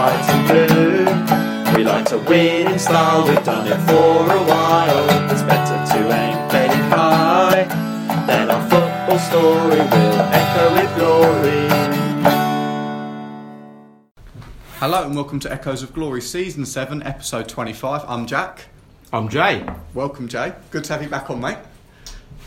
white and blue. We like to win in style, we've done it for a while. It's better to aim very high. Then our football story will echo with glory. Hello and welcome to Echoes of Glory, Season 7, Episode 25. I'm Jack. I'm Jay. Welcome, Jay. Good to have you back on, mate.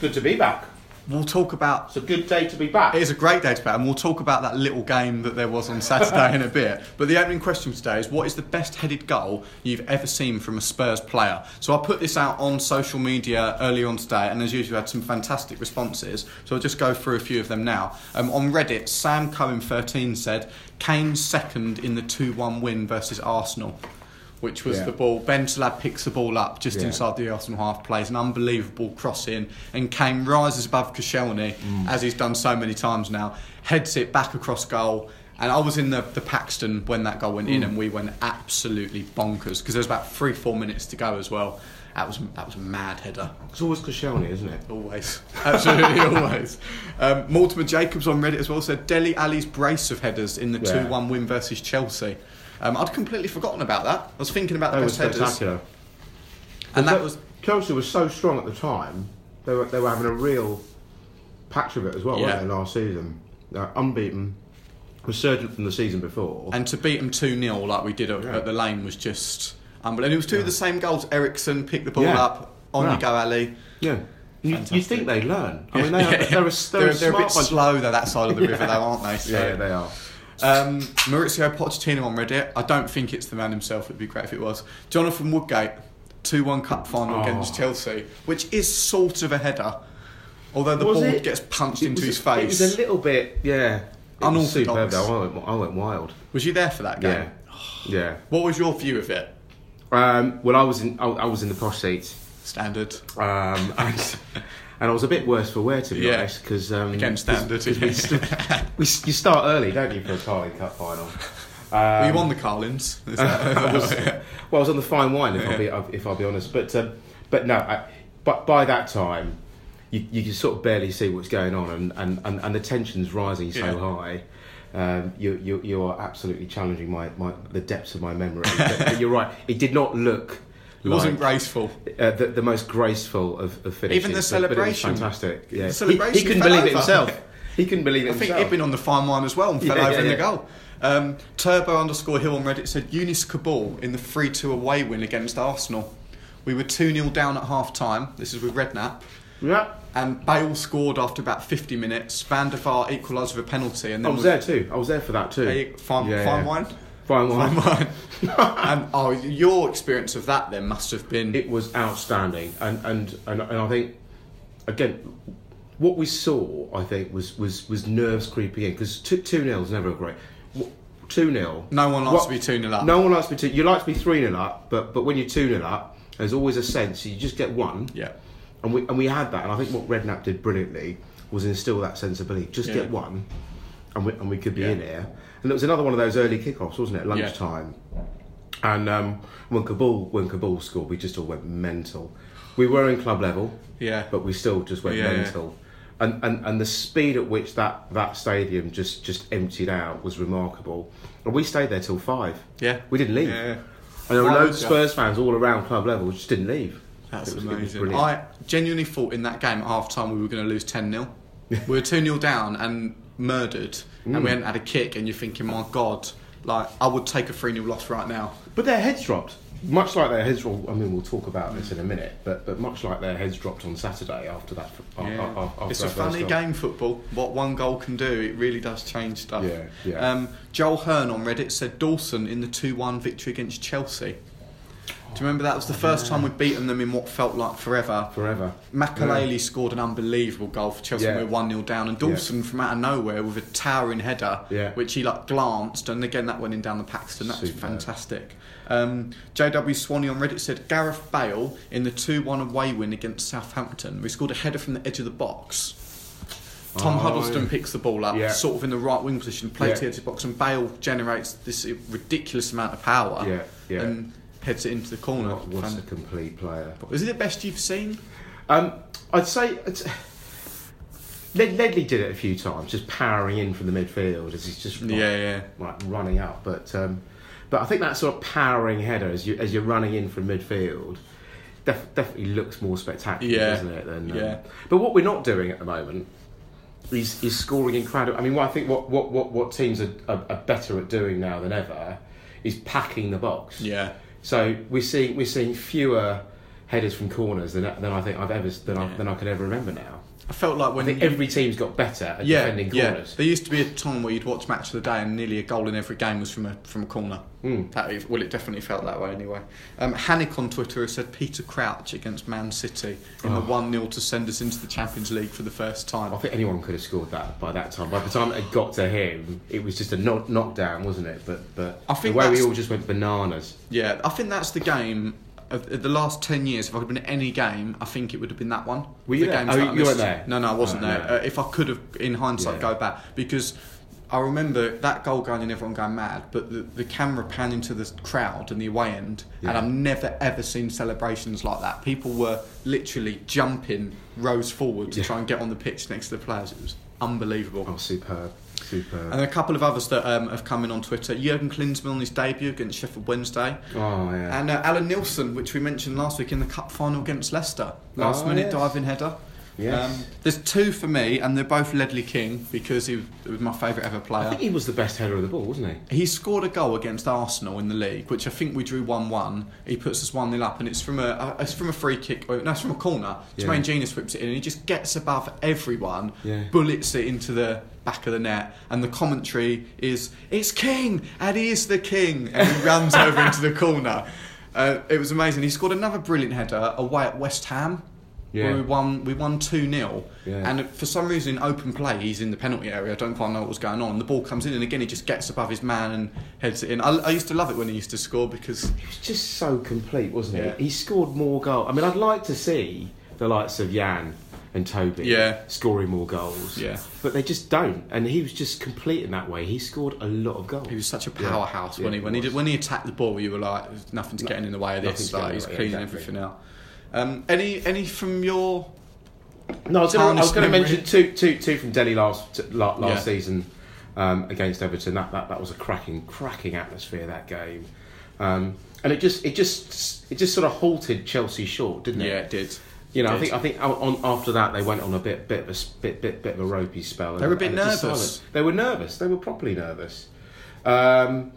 Good to be back. We'll talk about. It's a good day to be back. It is a great day to be back, and we'll talk about that little game that there was on Saturday in a bit. But the opening question today is what is the best headed goal you've ever seen from a Spurs player? So I put this out on social media earlier on today, and as usual, had some fantastic responses. So I'll just go through a few of them now. Um, on Reddit, Sam Cohen13 said Kane's second in the 2 1 win versus Arsenal. Which was Yeah. the ball. Bentaleb picks the ball up just Yeah. inside the Arsenal half, plays an unbelievable crossing, and Kane rises above Koscielny, Mm. as he's done so many times now, heads it back across goal. And I was in the, the Paxton when that goal went Mm. in, and we went absolutely bonkers because there was about three, four minutes to go as well. That was that was a mad header. It's always Koscielny, isn't it? Always. Absolutely always. Um, Mortimer Jacobs on Reddit as well said Dele Alli's brace of headers in the Yeah. 2 1 win versus Chelsea. Um, I'd completely forgotten about that. I was thinking about the That was best headers. spectacular. And that was. Chelsea was so strong at the time. They were they were having a real patch of it as well, Yeah. weren't they? Last season, uh, unbeaten, resurgent from the season before. And to beat them 2 0 like we did at, Yeah. at the lane was just unbelievable. And it was two of the same goals. Eriksen picked the ball Yeah. up, on Yeah. you go, Alli. yeah, you, you think they learn? I mean, they are, Yeah. they're, a, they're, a they're, they're a bit slow, though, that side of the river, though, aren't they? So- Yeah, they are. Um, Maurizio Pochettino on Reddit. I don't think it's the man himself. It'd be great if it was. Jonathan Woodgate, two-one cup final Oh. against Chelsea, which is sort of a header, although the Was ball it? gets punched It into was- his face. It was a little bit, yeah. It was Unorthodox. superb, though. I went, I went wild. Was you there for that game? Yeah, yeah. What was your view of it? Um, well, I was in. I, I was in the posh seats. Standard. um, and, and I was a bit worse for wear to be Yeah. honest because um, Again, 'cause- standard. 'cause we, st- we s- you start early, don't you, for a Carling Cup final? Were you Um, on the Carlins? I was, well, I was on the fine wine if I'll be if I'll be honest, but um, but no, I, but by that time. You, you can sort of barely see what's going on, and, and, and, and the tension's rising so Yeah. high. Um, you, you you are absolutely challenging my, my the depths of my memory. but, but you're right; it did not look. It wasn't graceful. uh, the, the most graceful of, of finishes. Even the but- but was celebration. fantastic. The Yeah. celebration he, he couldn't believe it himself. He couldn't believe it I think he'd been on the fine wine as well and fell Yeah, over yeah, in the goal. Um, Turbo underscore Hill on Reddit said Younes Kaboul in the 3 2 away win against Arsenal. We were 2 0 down at half time. This is with Redknapp. yeah, And Bale scored after about 50 minutes. Van der Vaart equalised with a penalty. And then I then was there too. I was there for that too. Fine, Yeah, fine yeah. wine? Fine Fine wine. wine. and oh, your experience of that then must have been. It was outstanding, and and and, and I think again. What we saw, I think, was was, was nerves creeping in because two two nil is never a great two 0 no one likes to be 2 0 up. No one likes to be two. You like to be three 0 up, but but when you're two 0 up, there's always a sense you just get one. Yeah. And we and we had that, and I think what Redknapp did brilliantly was instill that sense of belief. Just Yeah. get one, and we and we could be Yeah. in here. And it was another one of those early kickoffs, wasn't it? Lunchtime. And um, when Kaboul when Kaboul scored, we just all went mental. We were in club level, Yeah. but we still just went Yeah, yeah. mental. And, and and the speed at which that, that stadium just, just emptied out was remarkable. And we stayed there till five. Yeah. We didn't leave. Yeah. And there were loads of? Spurs fans all around club level who just didn't leave. That's It was- amazing. I genuinely thought in that game at half time we were going to lose 10 0. we were 2 0 down and murdered, and Mm. we hadn't had a kick, and you're thinking, my God, like, I would take a 3 0 loss right now. But their heads dropped. Much like their heads dropped, I mean, we'll talk about this in a minute, but, but much like their heads dropped on Saturday after that. a- a- a- after it's a that first funny game, football. What one goal can do, it really does change stuff. Yeah, yeah. Um, Joel Hearn on Reddit said Dawson in the 2 1 victory against Chelsea. Do you remember that was the first time we'd beaten them in what felt like forever? Forever. Makelele scored an unbelievable goal for Chelsea. Yeah. We were one 0 down, and Dawson from out of nowhere with a towering header, Yeah. which he like glanced, and again that went in down the Paxton. That was fantastic. Um, JW Swanee on Reddit said Gareth Bale in the two one away win against Southampton. We scored a header from the edge of the box. Tom Oh, Huddlestone yeah. picks the ball up, Yeah. sort of in the right wing position, plays Yeah. the edge of the box, and Bale generates this ridiculous amount of power Yeah, yeah. and heads it into the corner. What, what's a complete player? Is it the best you've seen? Um, I'd say Led- Ledley did it a few times, just powering in from the midfield as he's just like, Yeah, yeah. like running up. But um, but I think that sort of powering header as you as you're running in from midfield def- definitely looks more spectacular, Yeah. doesn't it? Than, um, Yeah. But what we're not doing at the moment is, is scoring incredible. I mean, what I think what what what, what teams are, are, are better at doing now than ever is packing the box. Yeah. So we're seeing we're seeing fewer headers from corners than than I think I've ever than I, than I can ever remember now. I felt like I when think every team's got better at yeah, defending yeah. corners. There used to be a time where you'd watch match of the day and nearly a goal in every game was from a from a corner. Mm. That, well, it definitely felt that way anyway. Um, Hannick on Twitter has said Peter Crouch against Man City in the Oh. 1 0 to send us into the Champions League for the first time. I think anyone could have scored that by that time. By the time it got to him, it was just a knock, knockdown, wasn't it? But but I think the way we all just went bananas. Yeah, I think that's the game. Of the last ten years, if I could have been any game, I think it would have been that one. Were The you there? games Oh, you weren't there? No, no, I wasn't Oh, there. no. Uh, if I could have, in hindsight, Yeah. go back because I remember that goal going and everyone going mad, but the, the camera panning to the crowd and the away end, and I've never ever seen celebrations like that. People were literally jumping rows forward to Yeah. try and get on the pitch next to the players. It was unbelievable. Oh, superb, superb. And a couple of others that um, have come in on Twitter. Jurgen Klinsmann on his debut against Sheffield Wednesday. oh yeah. And uh, Allan Nielsen, which we mentioned last week in the cup final against Leicester, last Oh, minute yes. diving header. Yes. Um, there's two for me, and they're both Ledley King because he was my favourite ever player. I think he was the best header of the ball, wasn't he? He scored a goal against Arsenal in the league, which I think we drew one-one. He puts us one 0 up, and it's from a uh, it's from a free kick. Or, no, it's from a corner. Yeah. Jermaine Jenas whips it in, and he just gets above everyone, Yeah. bullets it into the back of the net, and the commentary is "It's King, and he is the king," and he runs over into the corner. Uh, it was amazing. He scored another brilliant header away at West Ham. Yeah. Where we won, we won 2 0. Yeah. And for some reason, in open play, he's in the penalty area. I don't quite know what was going on. The ball comes in, and again, he just gets above his man and heads it in. I, I used to love it when he used to score because, He was just so complete, wasn't he? Yeah. He scored more goals. I mean, I'd like to see the likes of Jan and Toby Yeah. scoring more goals. Yeah. But they just don't. And he was just complete in that way. He scored a lot of goals. he was such a powerhouse Yeah, when he when he did, when he attacked the ball. You were like, "There's nothing's getting in the way of this. Like, he's cleaning exactly. everything out." Um, any any from your No, I was gonna- I was Tarnished going to mention two, two, two from Dele last last Yeah. season um, against Everton. That, that that was a cracking cracking atmosphere that game, um, and it just it just it just sort of halted Chelsea short, didn't it? yeah, it did. You know, I think I think on, after that they went on a bit bit of a bit bit, bit of a ropey spell. They were a bit and it just nervous. They were nervous. They were properly nervous. Um,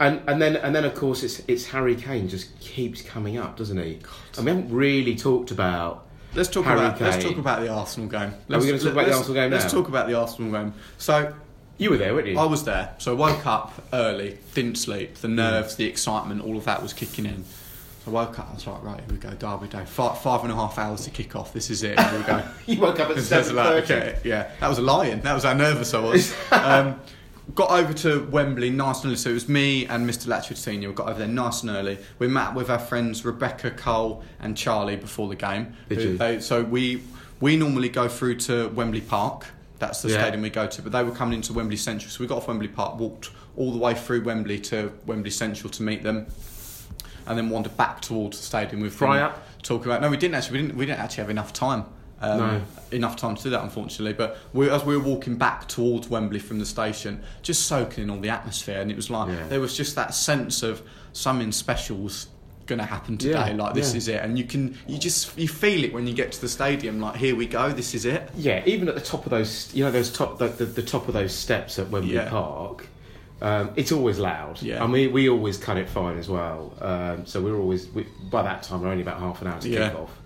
and and then and then of course it's it's Harry Kane just keeps coming up, doesn't he? And we haven't really talked about. Let's talk Harry about let's talk about the Arsenal game. Let's, we gonna talk about the Arsenal game Let's talk about the Arsenal game. So You were there, weren't you? I was there, so I woke up early, didn't sleep. The nerves, the excitement, all of that was kicking in. So I woke up, I was like, right, here we go, Derby Day. Five, five and a half hours to kick off. This is it. Here we go. you woke up at seven like, okay, yeah, that was a lion. That was how nervous I was. um, got over to Wembley nice and early. So it was me and Mr. Latchford Senior. We got over there nice and early. We met with our friends Rebecca, Cole, and Charlie before the game. Did Who- you? They, so we we normally go through to Wembley Park. That's the Yeah. stadium we go to. But they were coming into Wembley Central, so we got off Wembley Park, walked all the way through Wembley to Wembley Central to meet them, and then wandered back towards the stadium with Fry up? Talking about no, we didn't actually. We didn't. We didn't actually have enough time. Um, No. enough time to do that, unfortunately. But we, as we were walking back towards Wembley from the station, just soaking in all the atmosphere, and it was like Yeah. there was just that sense of something special's going to happen today. Yeah, Like this yeah. is it, and you can you just you feel it when you get to the stadium. Like here we go, this is it. Yeah, even at the top of those, you know, those top the, the, the top of those steps at Wembley. Park. Um, it's always loud. Yeah. I mean, we always cut it fine as well. Um, so we're always we, by that time we're only about half an hour to Yeah. kick off.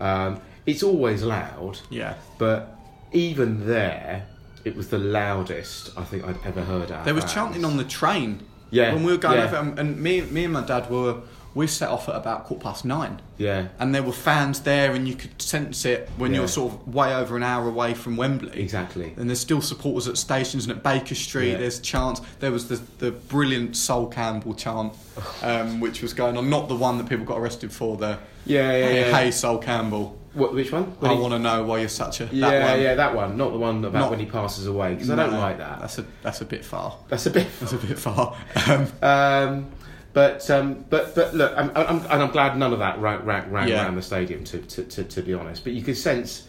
Um, it's always loud, Yeah. but even there, it was the loudest I think I'd ever heard. There was fans. chanting on the train. Yeah, When we were going yeah. over, and, and me, me and my dad were we set off at about quarter past nine. Yeah, And there were fans there, and you could sense it when Yeah. you're sort of way over an hour away from Wembley. exactly. And there's still supporters at stations and at Baker Street. Yeah. There's chants. There was the the brilliant Sol Campbell chant, um, which was going on. Not the one that people got arrested for. The Yeah, yeah, hey, yeah. hey Sol Campbell, What, which one? When I he- want to know why you're such a. that Yeah, one. yeah, that one. Not the one about Not- when he passes away because I don't No, like that. That's a that's a bit far. That's a bit. That's a bit far. Um, Um, but um, but but look, I'm, I'm, and I'm glad none of that ran, ran, ran Yeah. around the stadium. To, to, to, to be honest, but you could sense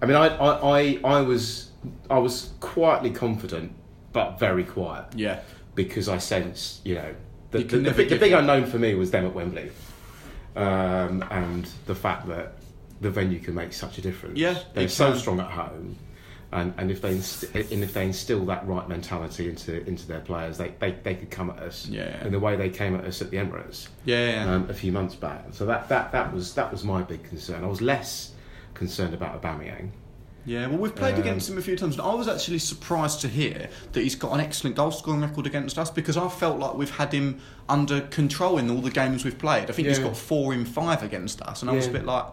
I mean, I, I, I, I was I was quietly confident, but very quiet Yeah. because I sensed, you know, the, You the, the, big, the big unknown for me was them at Wembley, um, and the fact that the venue can make such a difference. Yeah, they're so can. strong at home, and, and if they inst- and if they instill that right mentality into into their players, they, they, they could come at us Yeah. in the way they came at us at the Emirates Yeah. yeah. um, a few months back. So that, that, that was that was my big concern. I was less concerned about Aubameyang. Yeah, well, we've played Um, against him a few times, and I was actually surprised to hear that he's got an excellent goal scoring record against us because I felt like we've had him under control in all the games we've played. I think he's got four in five against us, and I was a bit like,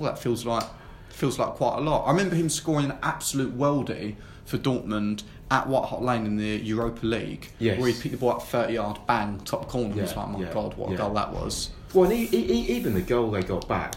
well, that feels like feels like quite a lot. I remember him scoring an absolute worldie for Dortmund at White Hart Lane in the Europa League, Yes. where he picked the ball up thirty yard, bang, top corner. I was like, my yeah, god, what a yeah. goal that was! Well, and he, he, even the goal they got back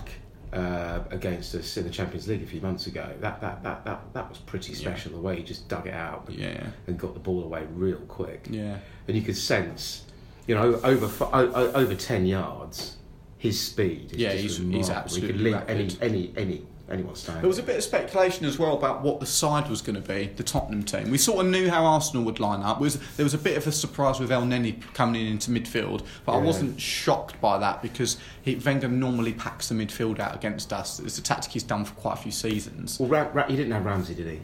uh, against us in the Champions League a few months ago, that that, that, that, that was pretty special. The way he just dug it out and, Yeah. and got the ball away real quick. Yeah. And you could sense, you know, over fi- o- o- over ten yards, his speed. Is Yeah, just he's- he's remarkable. He absolutely could leave rapid. any any any anyone standing. There was a bit of speculation as well about what the side was going to be, the Tottenham team. We sort of knew how Arsenal would line up. Was, there was a bit of a surprise with Elneny coming in into midfield, but I wasn't shocked by that because he, Wenger normally packs the midfield out against us. It's a tactic he's done for quite a few seasons. well, Ra- Ra- he didn't have Ramsey, did he?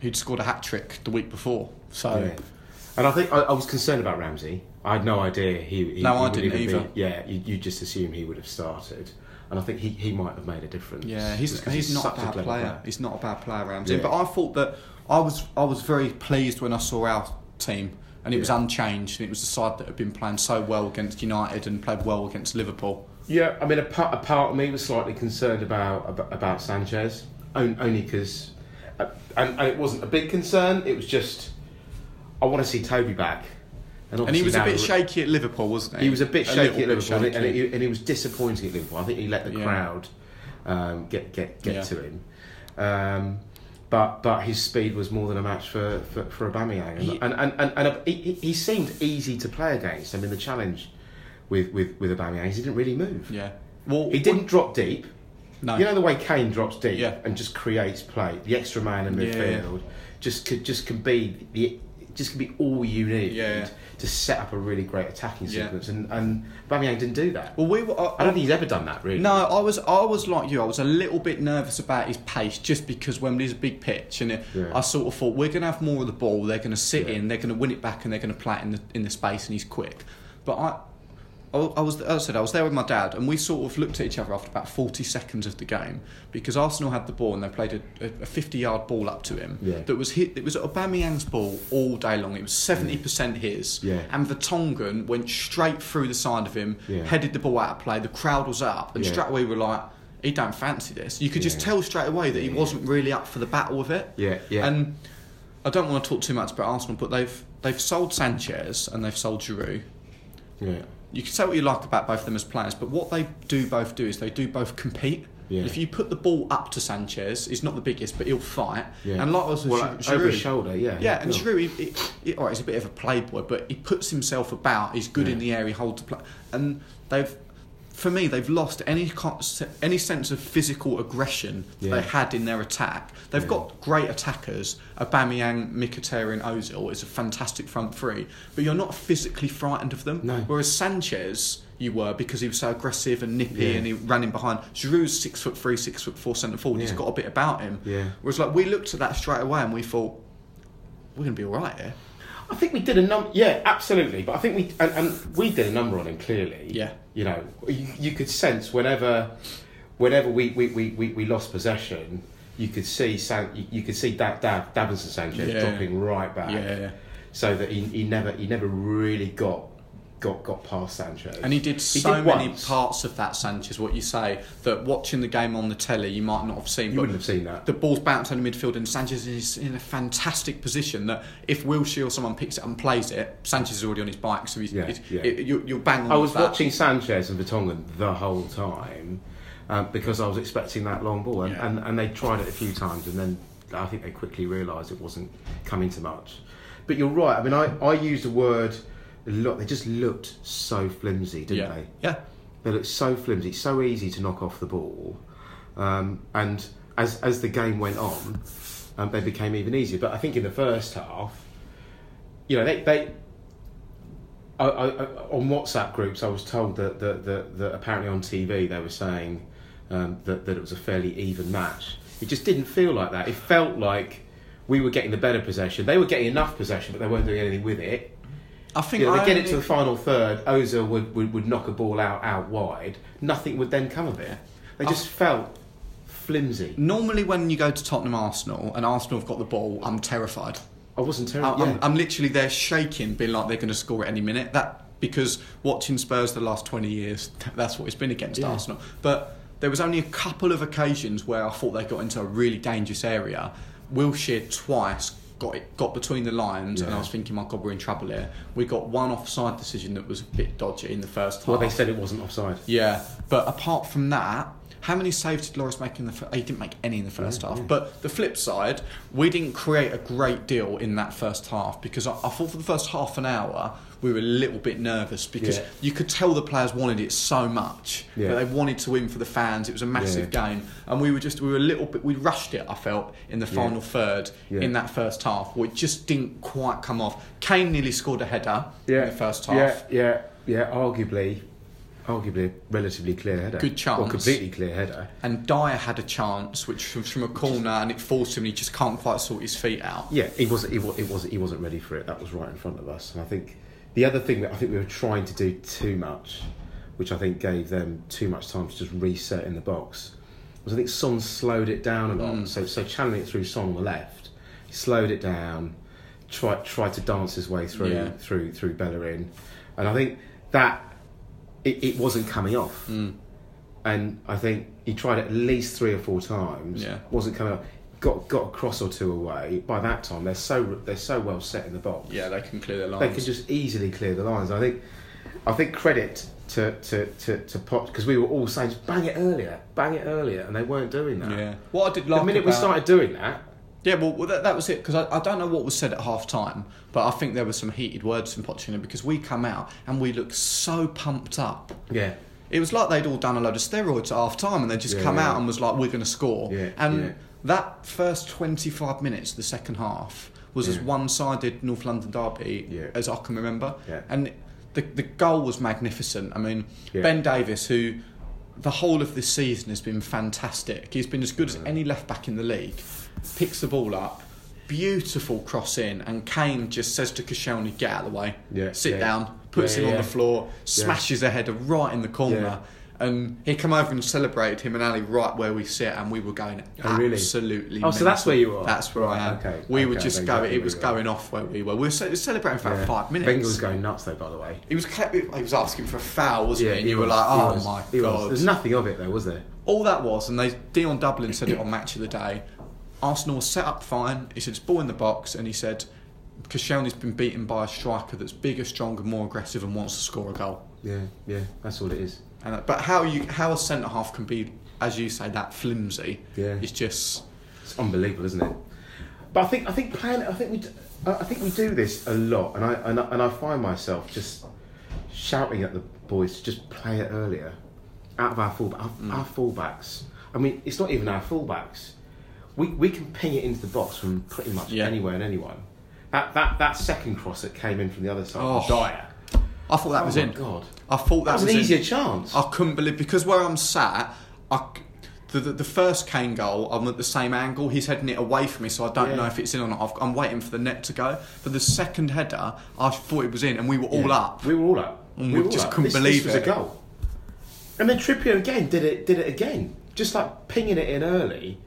He'd scored a hat trick the week before, so Yeah. And I think I, I was concerned about Ramsey. I had no idea he. he No, I would didn't either. Be, yeah, you, you just assume he would have started, and I think he, he might have made a difference. Yeah, he's, 'cause he's, not a bad clever player. He's not a bad player, Ramsey. Yeah. But I thought that I was I was very pleased when I saw our team, and it was unchanged. And it was the side that had been playing so well against United and played well against Liverpool. Yeah, I mean, a part, a part of me was slightly concerned about about, about Sanchez, only because, uh, and, and it wasn't a big concern. It was just, I want to see Toby back, And he was a bit shaky at Liverpool, wasn't he? He was a bit little shaky at Liverpool, and, and, shaky. he, and he was disappointing at Liverpool. I think he let the Yeah. crowd um, get get get Yeah. to him. Um, but but his speed was more than a match for for, for Aubameyang, and He- and, and, and, and he, he- he seemed easy to play against. I mean, the challenge with with with Aubameyang is he didn't really move. yeah. Well, He didn't drop deep. No. You know the way Kane drops deep Yeah. and just creates play. The extra man in Yeah, midfield just could just can be the just can be all you need Yeah. to set up a really great attacking Yeah. sequence. And and Aubameyang didn't do that. well, we were. I, I don't think he's ever done that really. No, I was I was like you. I was a little bit nervous about his pace, just because Wembley's a big pitch, and it, Yeah. I sort of thought we're going to have more of the ball. They're going to sit Yeah. in, they're going to win it back, and they're going to play it in the in the space, and he's quick. But I. I I was, as I said, I was there with my dad, and we sort of looked at each other after about 40 seconds of the game because Arsenal had the ball and they played a, a 50 yard ball up to him Yeah. that was hit. It was Aubameyang's ball all day long. It was 70% his, Yeah. and Vertonghen went straight through the side of him, Yeah. headed the ball out of play. The crowd was up, and Yeah. straight away we were like, he don't fancy this. You could just tell straight away that he wasn't really up for the battle with it. Yeah, yeah. And I don't want to talk too much about Arsenal, but they've they've sold Sanchez and they've sold Giroud. Yeah. You can say what you like about both of them as players, but what they do both do is they do both compete. Yeah. If you put the ball up to Sanchez, he's not the biggest, but he'll fight. Yeah. And likewise with well, Gi- over Giroud. his shoulder, yeah. Yeah, and Giroud, he, he, he, all right, he's a bit of a playboy, but he puts himself about. He's good Yeah. in the air. He holds the play, and they've, for me, they've lost any any sense of physical aggression Yeah. they had in their attack. They've Yeah. got great attackers. Aubameyang, Mkhitaryan, Ozil is a fantastic front three, but you're not physically frightened of them. No. Whereas Sanchez, you were because he was so aggressive and nippy, Yeah. and he ran in behind. Giroud's six foot three, six foot four centre forward. He's got a bit about him. Yeah. Whereas like we looked at that straight away and we thought we're going to be all right here. I think we did a number. Yeah, absolutely. But I think we and, and we did a number on him clearly. Yeah. You know, you, you could sense whenever, whenever we, we, we, we, we lost possession, you could see San, you, you could see Dav, Dav, Davinson Sanchez Yeah. dropping right back. Yeah. So that he, he never he never really got got got past Sanchez. And he did so did many once. parts of that Sanchez. What you say that watching the game on the telly you might not have seen. You wouldn't have seen that. The ball's bounced on the midfield and Sanchez is in a fantastic position that if Wilshere or someone picks it up and plays it, Sanchez is already on his bike, so he's, Yeah, it's- yeah. it- you're, you're bang on. I was watching Sanchez and Vertonghen the whole time um, because I was expecting that long ball, and, Yeah. and, and they tried it a few times, and then I think they quickly realised it wasn't coming to much. But you're right. I mean, I, I used the word lot. They just looked so flimsy, didn't Yeah. they? Yeah. They looked so flimsy, so easy to knock off the ball, um, and as as the game went on, um, they became even easier. But I think in the first half, you know, they they. I, I, I, on WhatsApp groups, I was told that, that, that, that apparently on TV they were saying um, that, that it was a fairly even match. It just didn't feel like that. It felt like we were getting the better possession. They were getting enough possession, but they weren't doing anything with it. I think You know, they get it to the final third. Oza would, would, would knock a ball out out wide. Nothing would then come of it. They just felt flimsy. Normally, when you go to Tottenham Arsenal and Arsenal have got the ball, I'm terrified. I wasn't I'm, terrible. I'm, I'm literally there shaking, being like they're going to score at any minute. That because watching Spurs the last 20 years, that's what it's been against Yeah. Arsenal. But there was only a couple of occasions where I thought they got into a really dangerous area. Wilshere twice got it, got between the lines, and I was thinking, my God, we're in trouble here. We got one offside decision that was a bit dodgy in the first half. well, they said it wasn't offside. Yeah, but apart from that, how many saves did Loris make in the? Fir- he didn't make any in the first half. But the flip side, we didn't create a great deal in that first half because I, I thought for the first half an hour we were a little bit nervous because Yeah. you could tell the players wanted it so much Yeah. they wanted to win for the fans. It was a massive game, and we were just we were a little bit we rushed it. I felt in the final third Yeah. in that first half, which just didn't quite come off. Kane nearly scored a header in the first half. Yeah, yeah, yeah. Arguably, arguably a relatively clear header. Good chance. Or completely clear header. And Dier had a chance, which was from a corner, and it forced him. and He just can't quite sort his feet out. Yeah, he wasn't. He, wa- he wasn't. He wasn't ready for it. That was right in front of us. And I think the other thing that I think we were trying to do too much, which I think gave them too much time to just reset in the box, was I think Son slowed it down a lot. Mm. So so channeling it through Son on the left, he slowed it down, tried tried to dance his way through Yeah. through through Bellerin, and I think that it, it wasn't coming off. Mm. And I think he tried it at least three or four times. Yeah. wasn't coming off. Got got a cross or two away. By that time, they're so they're so well set in the box. Yeah, they can clear their lines. They can just easily clear the lines. I think, I think credit to to to, to Pop because we were all saying just bang it earlier, bang it earlier, and they weren't doing that. Yeah. What I did like The minute we started doing that, Yeah, well, that, that was it because I, I don't know what was said at half time, but I think there were some heated words from Pochettino because we come out and we look so pumped up. yeah, It was like they'd all done a load of steroids at half time and they just Yeah, come yeah. out and was like, we're going to score. Yeah, and yeah. That first 25 minutes, the second half, was as one sided North London derby Yeah. as I can remember. Yeah. And the, the goal was magnificent. I mean, Yeah. Ben Davies, who the whole of this season has been fantastic, he's been as good as any left back in the league, picks the ball up. Beautiful cross in, and Kane just says to Koscielny, "Get out of the way, Yeah, sit yeah. down." Puts Yeah, him yeah, on the floor, smashes a header right in the corner, Yeah. And he come over and celebrated him and Alli right where we sit, and we were going Oh, really? absolutely. Oh, so that's where you are? That's where I am. okay, We were just going. It was going off where we were. We were celebrating for yeah. five minutes. Wenger was going nuts though, by the way. He was kept, he was asking for a foul, wasn't he? And you were like, "Oh was, my was. god!" There's nothing of it though, was there? All that was, and they Dion Dublin said it on Match of the Day. Arsenal was set up fine. He said it's ball in the box, and he said Koscielny's been beaten by a striker that's bigger, stronger, more aggressive, and wants to score a goal. Yeah, yeah, that's all it is. And, uh, but how you how a centre half can be, as you say, that flimsy Yeah. is just It's unbelievable, isn't it? But I think I think playing I think we d- I think we do this a lot, and I and I, and I find myself just shouting at the boys to just play it earlier, out of our full our, Mm. our fullbacks. I mean, it's not even our fullbacks. We we can ping it into the box from pretty much Yeah. anywhere and anyone. That that that second cross that came in from the other side, Oh, Dier. I thought that oh was my in. God, I thought that, that was an in. easier chance. I couldn't believe because where I'm sat, I the, the the first Kane goal, I'm at the same angle. He's heading it away from me, so I don't Yeah. know if it's in or not. I've, I'm waiting for the net to go. But the second header, I thought it was in, and we were all Yeah. up. We were all up. And we we just up. couldn't this, believe this was it. a goal. And then Trippier again did it. Did it again. Just like pinging it in early.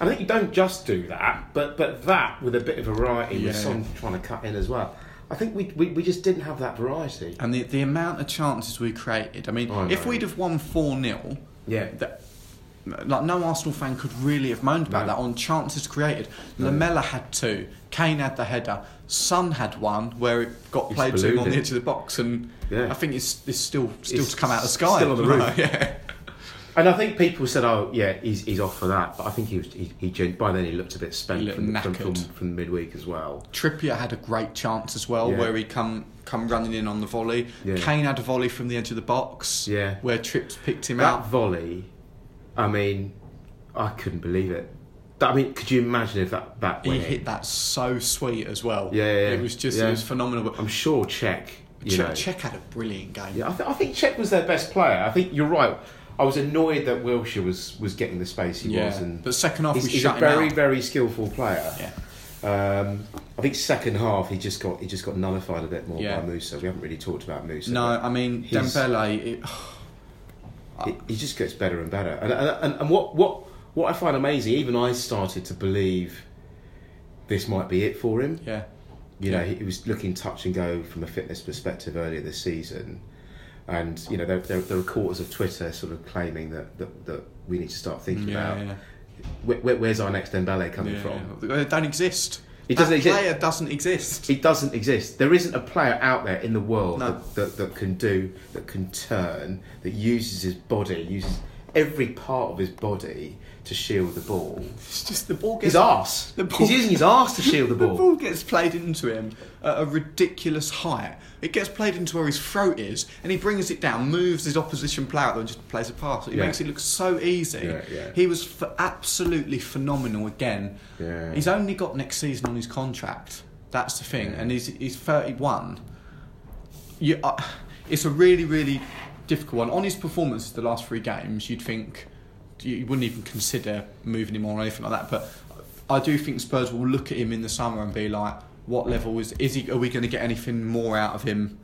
I think you don't just do that, but but that with a bit of variety, with Yeah. some trying to cut in as well. I think we, we, we just didn't have that variety. And the the amount of chances we created. I mean, I if we'd have won four 0 Yeah. that. Like no Arsenal fan could really have moaned about No. that on chances created. Lamela had two, Kane had the header, Son had one where it got played to him on the edge of the box, and Yeah. I think it's, it's still still It's to come out of the sky. still on the roof. yeah. And I think people said, "Oh, yeah, he's, he's off for that." But I think he was he, he by then he looked a bit spent from, from, from, from midweek as well. Trippier had a great chance as well, Yeah. where he come come running in on the volley. Yeah. Kane had a volley from the edge of the box, Yeah. where Trips picked him That out. volley, I mean, I couldn't believe it. I mean, could you imagine if that that He in? hit that so sweet as well. Yeah, yeah, yeah. It was just Yeah. it was phenomenal. I'm sure Cech. You know, Cech, Cech had a brilliant game. Yeah, I, th- I think Cech was their best player. I think you're right. I was annoyed that Wilshere was, was getting the space he Yeah. was, and But second half he's, we he's shut a very out. very skillful player. Yeah. Um, I think second half he just got he just got nullified a bit more Yeah. by Mousa. We haven't really talked about Mousa. No, I mean Dembele. It, he, he just gets better and better. And, and, and, what, what, what I find amazing, even I started to believe this might be it for him. yeah, You know, he, he was looking touch and go from a fitness perspective earlier this season. And, you know, there, there, there are quarters of Twitter sort of claiming that, that, that we need to start thinking yeah, about yeah. where, where, where's our next Dembele coming yeah. from. They don't exist. It doesn't exist. Player doesn't exist. It doesn't exist. There isn't a player out there in the world No. that, that, that can do, that can turn, that uses his body, uses every part of his body to shield the ball. It's just the ball His gets arse. The ball- He's using his ass to shield the ball. The ball. gets played into him at a ridiculous height. It gets played into where his throat is, and he brings it down, moves his opposition player out there, and just plays a pass. It Yeah. makes it look so easy. Yeah, yeah. He was f- absolutely phenomenal again. Yeah. He's only got next season on his contract. That's the thing, and he's he's 31. You, uh, it's a really really difficult one. On his performances the last three games, you'd think you wouldn't even consider moving him on or anything like that. But I do think Spurs will look at him in the summer and be like, "What level is is he? Are we going to get anything more out of him?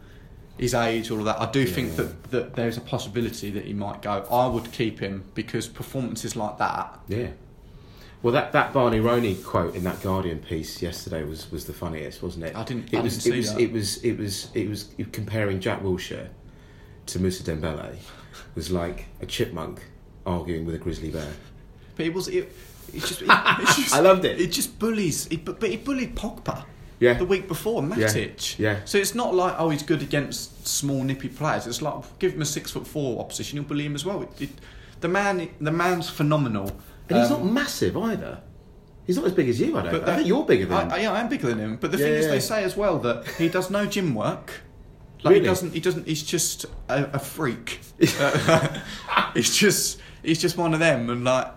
His age, all of that." I do think Yeah. that, that there's a possibility that he might go. I would keep him because performances like that. Yeah. Well, that, that Barney Ronay quote in that Guardian piece yesterday was, was the funniest, wasn't it? I didn't- It I was. didn't it was. that. It was. It was. It was. Comparing Jack Wilshere to Mousa Dembele was like a chipmunk arguing with a grizzly bear. But it was it. It just, it, it's just, I loved it. It just bullies. It, but but he bullied Pogba. Yeah. The week before, Matic. yeah. So it's not like oh he's good against small nippy players. It's like give him a six foot four opposition, you'll bully him as well. It, it, the man, the man's phenomenal. And he's Um, not massive either. He's not as big as you. I don't. But I think you're bigger than. him. I, yeah, I am bigger than him. But the Yeah, thing is, yeah. they say as well that he does no gym work. Like Really? he doesn't. He doesn't. He's just a, a freak. Uh, he's just. He's just one of them, and like,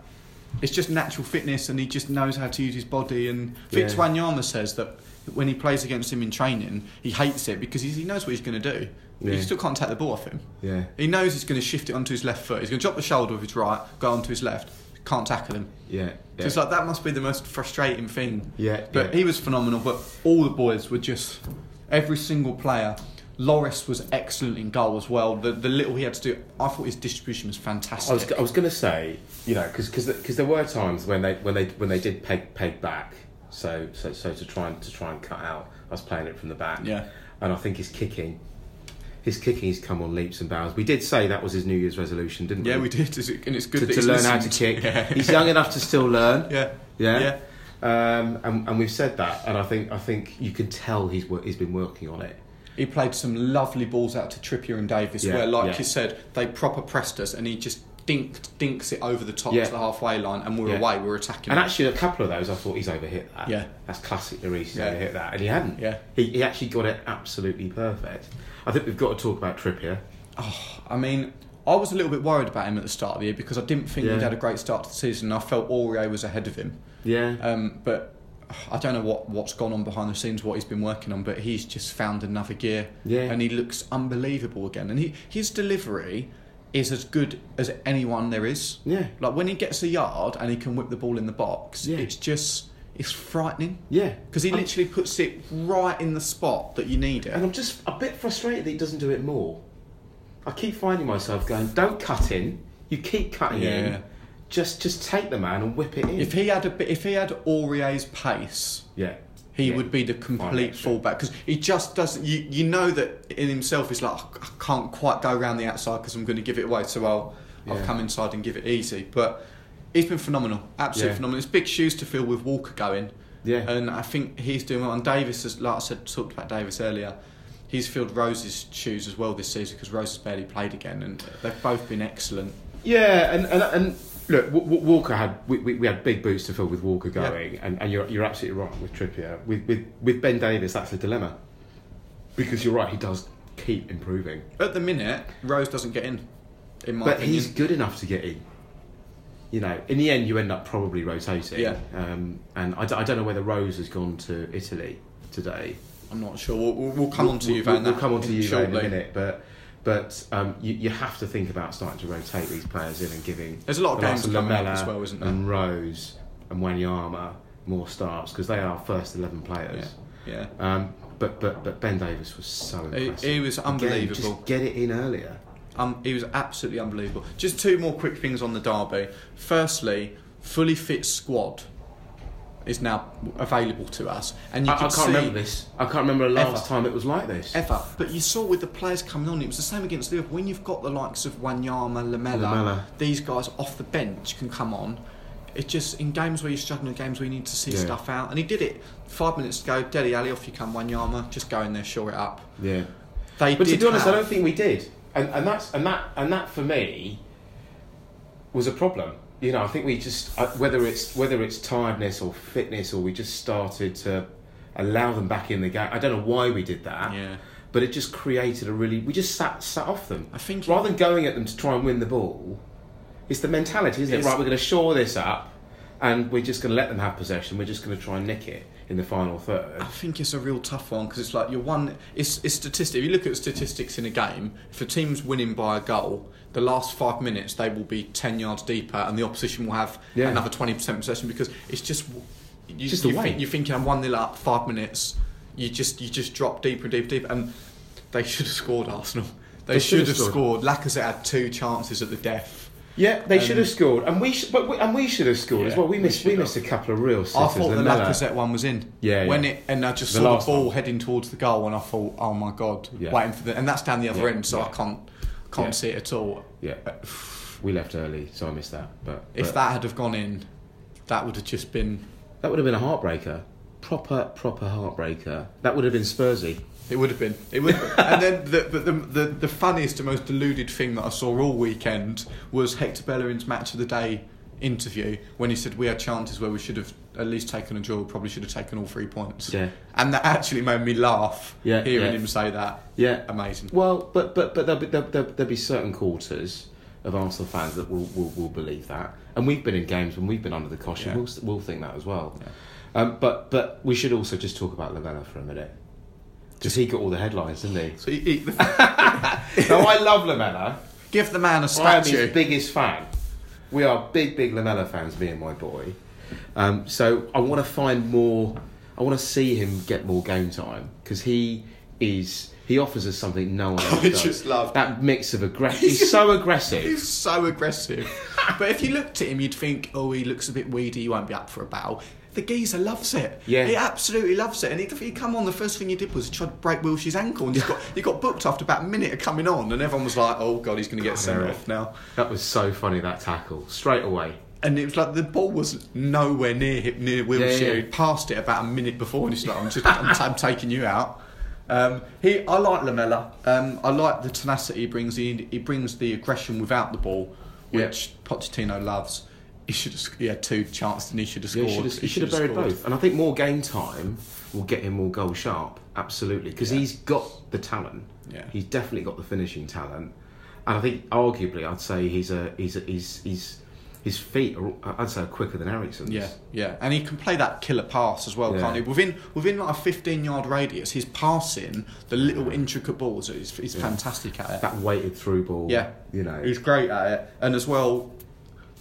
it's just natural fitness, and he just knows how to use his body. And Yeah. Wanyama says that when he plays against him in training, he hates it because he knows what he's going to do. Yeah. He still can't take the ball off him. yeah. He knows he's going to shift it onto his left foot. He's going to drop the shoulder with his right, go onto his left. Can't tackle him. Yeah. So it's like that must be the most frustrating thing. Yeah, But yeah. he was phenomenal. But all the boys were just every single player. Loris was excellent in goal as well. The the little he had to do, I thought his distribution was fantastic. I was, I was going to say, you know, because there were times when they when they when they did peg peg back, so so so to try and to try and cut out I was playing it from the back. Yeah. And I think his kicking, his kicking, has come on leaps and bounds. We did say that was his New Year's resolution, didn't we? yeah, we? did, and it's good To, that to he's learn how to kick. Yeah. He's young enough to still learn. yeah, Yeah. yeah. Um, and, and we've said that, and I think I think you can tell he's he's been working on it. He played some lovely balls out to Trippier and Davies, Yeah, where, like yeah. you said, they proper pressed us, and he just dinked dinks it over the top Yeah. to the halfway line, and we we're Yeah. away. We're attacking. And them. actually, a couple of those, I thought he's overhit that. Yeah. that's classic Lloris. He's Yeah. overhit that, and he hadn't. Yeah. he, he actually got it absolutely perfect. I think we've got to talk about Trippier. I mean, I was a little bit worried about him at the start of the year because I didn't think Yeah. he'd had a great start to the season. I felt Aurier was ahead of him. Yeah, Um, but I don't know what, what's gone on behind the scenes, what he's been working on, but he's just found another gear. Yeah. And he looks unbelievable again. And he, his delivery is as good as anyone there is. Yeah. Like when he gets a yard and he can whip the ball in the box, Yeah. it's just, it's frightening. yeah. Because he I'm- literally puts it right in the spot that you need it. and I'm just a bit frustrated that he doesn't do it more. I keep finding myself going, "Don't cut in. You keep cutting Yeah. in. Just just take the man and whip it in." If he had a bit, if he had Aurier's pace, yeah, he Yeah. would be the complete fullback because he just doesn't. You you know that in himself he's like "Oh, I can't quite go around the outside because I'm going to give it away. So I'll I'll come inside and give it easy. But he's been phenomenal, absolutely Yeah. phenomenal. It's big shoes to fill with Walker going. Yeah. and I think he's doing well. And Davies, has, like I said, talked about Davies earlier. He's filled Rose's shoes as well this season because Rose has barely played again, and they've both been excellent. Yeah, and and, and look, W- W- Walker had we, we, we had big boots to fill with Walker Yeah. going, and, and you're you're absolutely right with Trippier. With, with with Ben Davies, that's a dilemma because you're right, he does keep improving, At the minute, Rose doesn't get in. In my but opinion, he's good enough to get in. you know, in the end, you end up probably rotating. Yeah. Um, and I, d- I don't know whether Rose has gone to Italy today. I'm not sure. We'll, we'll, we'll come on to We'll- you, we'll, Van. we'll come on to you in a minute, but but um, you, you have to think about starting to rotate these players in and giving. There's a lot of games coming up as well, isn't there? And Rose and Wanyama more starts because they are first eleven players. yeah. Um, but but but Ben Davies was so He- impressive. he was Again, unbelievable. just get it in earlier. Um, he was absolutely unbelievable. Just two more quick things on the derby. Firstly, fully fit squad is now available to us, and you I, I can can't remember this. I can't remember the last Ever. time it was like this. ever. But you saw with the players coming on, it was the same against Liverpool. When you've got the likes of Wanyama, Lamella, Lamela. these guys off the bench can come on. It just in games where you're struggling, games where you need to see Yeah. stuff out, and he did it. Five minutes ago, Dele Alli, off you come, Wanyama, just go in there, shore it up. Yeah. They But did to be honest, have, I don't think we did, and and that's and that and that for me was a problem. You know, I think we just uh, whether it's whether it's tiredness or fitness, or we just started to allow them back in the game. I don't know why we did that. Yeah. But it just created a really. We just sat sat off them. I think- rather than going at them to try and win the ball, it's the mentality, isn't it? Right, we're going to shore this up, and we're just going to let them have possession. We're just going to try and nick it in the final third. I think it's a real tough one because it's like you're one. It's, it's statistic. If you look at statistics in a game, if a team's winning by a goal, the last five minutes they will be ten yards deeper, and the opposition will have Yeah. another twenty percent possession because it's just you, just you think, you're thinking I'm one nil up, five minutes. You just you just drop deeper and deeper, deeper, and they should have scored Arsenal. They, They should should have have scored. Lacazette had two chances at the death. Yeah, they Um, should have scored, and we, sh- but we and we should have scored as well. We we missed should we missed a couple of real I sitters. thought the Lamela- Lacazette one was in. Yeah, When yeah. it and I just The saw the last ball one. heading towards the goal, and I thought, oh my god, Yeah. waiting for the and that's down the other Yeah, end, so yeah. I can't can't Yeah. see it at all. Yeah, we left early, so I missed that. But If but that had have gone in, that would have just been. that would have been a heartbreaker, proper proper heartbreaker. That would have been Spursy. It would have been. It would. Have been. and then the, but the, the the funniest and most deluded thing that I saw all weekend was Hector Bellerin's match of the day interview when he said we had chances where we should have at least taken a draw, probably should have taken all three points. Yeah. And that actually made me laugh. Yeah, Hearing yeah. him say that. Yeah, Amazing. Well, but but but there'll be, there'll, there'll, there'll be certain quarters of Arsenal fans that will, will will believe that, and we've been in games when we've been under the caution. Yeah. We'll we'll think that as well. Um, but but we should also just talk about Lamela for a minute. Because he got all the headlines, didn't he? So you eat the, no, I love Lamela. give the man a I am statue. his biggest fan. We are big, big Lamela fans, me and my boy. Um, so I want to find more. I want to see him get more game time because he is. He offers us something no one else I does. just love- that mix of aggression. He's so aggressive. He's so aggressive. but if you looked at him, you'd think, oh, he looks a bit weedy. He won't be up for a battle. The geezer loves it. Yeah. he absolutely loves it. And he, he come on. The first thing he did was he tried to break Wilshere's ankle, and he got he got booked after about a minute of coming on, and everyone was like, oh god, he's going to get sent off now. That was so funny. That tackle straight away. And it was like the ball was nowhere near him, near Wilshere. yeah. He passed it about a minute before, and he's like, "I'm just, I'm, I'm taking you out." Um, he, I like Lamela. Um, I like the tenacity he brings. He, he brings the aggression without the ball, Yeah. which Pochettino loves. He should have. He had two chances, and he should have Yeah, scored. he should have, he should have buried scored. both. And I think more game time will get him more goal sharp. Absolutely, because Yeah. he's got the talent. Yeah. he's definitely got the finishing talent. And I think, arguably, I'd say he's a he's a, he's he's his feet are I'd say are quicker than Eriksen's. Yeah, yeah, and he can play that killer pass as well, Yeah. can't he? Within within like a 15 yard radius, his passing, the little intricate balls, he's, he's fantastic at it. that weighted through ball. Yeah, you know. he's great at it, and as well,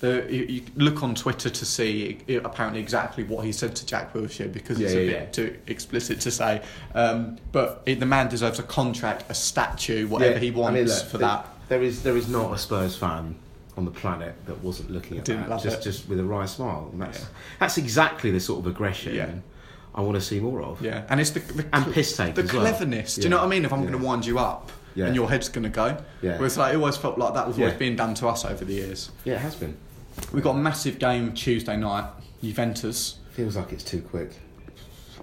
the you, you look on Twitter to see apparently exactly what he said to Jack Wilshere because it's Yeah, a yeah, bit yeah. too explicit to say. Um, but it, the man deserves a contract, a statue, whatever Yeah, he I wants mean, look, for there- that. There is there is not a Spurs fan on the planet that wasn't looking at Didn't that just it. just with a wry smile. And that's Yeah. that's exactly the sort of aggression Yeah. I want to see more of. Yeah, and it's the, the And piss take the as well. cleverness. Do you Yeah. know what I mean? If I'm Yeah. going to wind you up. Yeah. And your head's going to go. Yeah. Whereas like, it always felt like that was always being done to us over the years. Yeah, it has been. We've got a massive game Tuesday night, Juventus. Feels like it's too quick.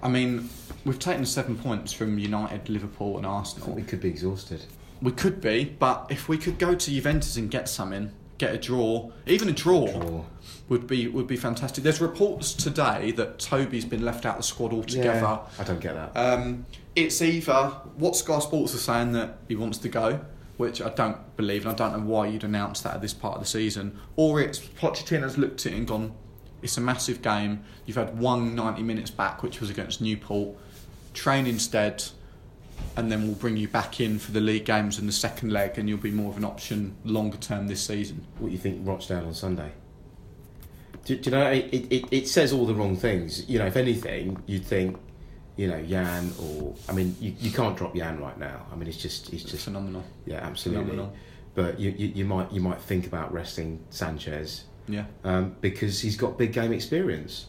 I mean, we've taken seven points from United, Liverpool, and I think Arsenal. we could be exhausted. We could be, but if we could go to Juventus and get something, get a draw, even a draw, Draw. would be would be fantastic. There's reports today that Toby's been left out of the squad altogether. Yeah, I don't get that. Um, it's either what Sky Sports are saying that he wants to go, which I don't believe, and I don't know why you'd announce that at this part of the season. Or it's Pochettino's looked at it and gone, it's a massive game. You've had one 90 minutes back, which was against Newport. Train instead, and then we'll bring you back in for the league games and the second leg, and you'll be more of an option longer term this season. What do you think Rochdale on Sunday? Do, do you know it, it, it says all the wrong things. You know, if anything, you'd think, you know, Jan or I mean, you, you can't drop Jan right now. I mean, it's just it's just phenomenal. Yeah, absolutely. Phenomenal. But you, you, you might you might think about resting Sanchez Yeah. um, because he's got big game experience,